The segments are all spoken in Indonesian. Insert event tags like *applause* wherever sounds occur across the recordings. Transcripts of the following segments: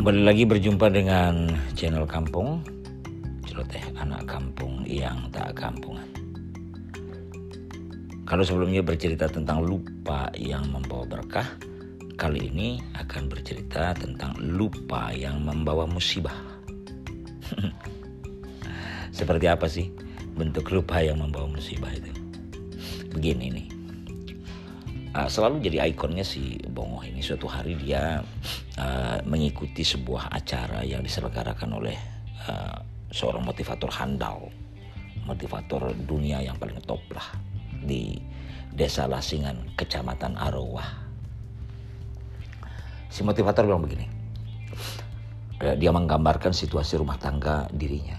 Kembali lagi berjumpa dengan channel Kampung. Celoteh anak kampung yang tak kampungan. Kalau sebelumnya bercerita tentang lupa yang membawa berkah Kali ini akan bercerita tentang lupa yang membawa musibah. *laughs* Seperti apa sih bentuk lupa yang membawa musibah itu? Begini nih. Uh, selalu jadi ikonnya si Bongo ini. Suatu hari dia uh, mengikuti sebuah acara yang diselenggarakan oleh uh, seorang motivator handal motivator dunia yang paling top lah di desa Lasingan kecamatan Arowah si motivator bilang begini dia menggambarkan situasi rumah tangga dirinya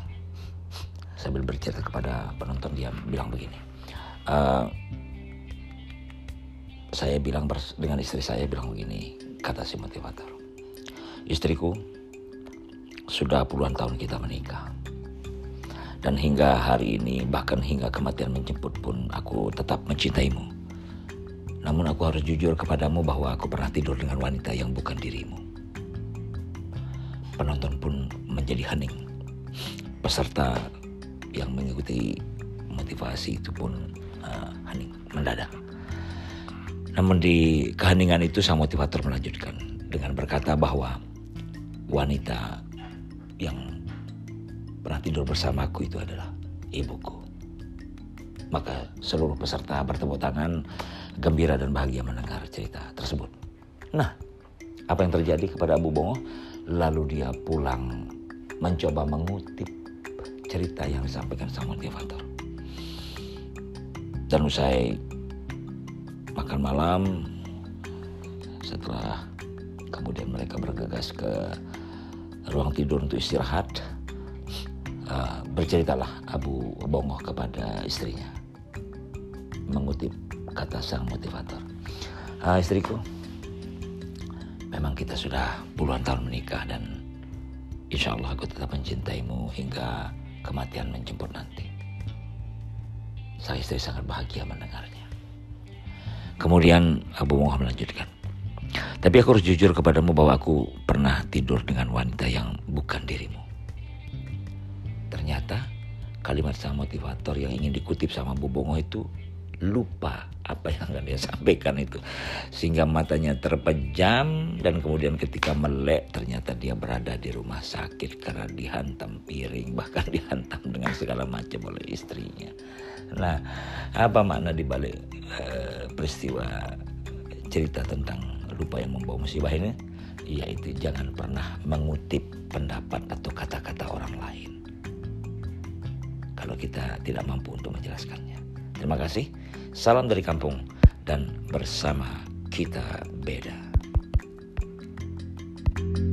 sambil bercerita kepada penonton dia bilang begini uh, saya bilang dengan istri saya bilang begini, kata si motivator. Istriku, sudah puluhan tahun kita menikah. Dan hingga hari ini, bahkan hingga kematian menjemput pun aku tetap mencintaimu. Namun aku harus jujur kepadamu bahwa aku pernah tidur dengan wanita yang bukan dirimu. Penonton pun menjadi hening. Peserta yang mengikuti motivasi itu pun uh, hening, mendadak. Namun di keheningan itu sang motivator melanjutkan dengan berkata bahwa wanita yang pernah tidur bersamaku itu adalah ibuku. Maka seluruh peserta bertepuk tangan gembira dan bahagia mendengar cerita tersebut. Nah, apa yang terjadi kepada Abu Bongo? Lalu dia pulang mencoba mengutip cerita yang disampaikan sang motivator. Dan usai makan malam setelah kemudian mereka bergegas ke ruang tidur untuk istirahat uh, berceritalah Abu Bongoh kepada istrinya mengutip kata sang motivator uh, istriku memang kita sudah puluhan tahun menikah dan insya Allah aku tetap mencintaimu hingga kematian menjemput nanti saya istri sangat bahagia mendengarnya Kemudian Abu Muhammad melanjutkan. Tapi aku harus jujur kepadamu bahwa aku pernah tidur dengan wanita yang bukan dirimu. Ternyata kalimat sang motivator yang ingin dikutip sama Bu Bongo itu lupa apa yang akan dia sampaikan itu. Sehingga matanya terpejam dan kemudian ketika melek ternyata dia berada di rumah sakit karena dihantam piring *laughs* bahkan dihantam dengan segala macam oleh istrinya. Nah, apa makna dibalik uh, peristiwa cerita tentang lupa yang membawa musibah ini? Yaitu jangan pernah mengutip pendapat atau kata-kata orang lain. Kalau kita tidak mampu untuk menjelaskannya. Terima kasih. Salam dari kampung dan bersama kita beda. thank you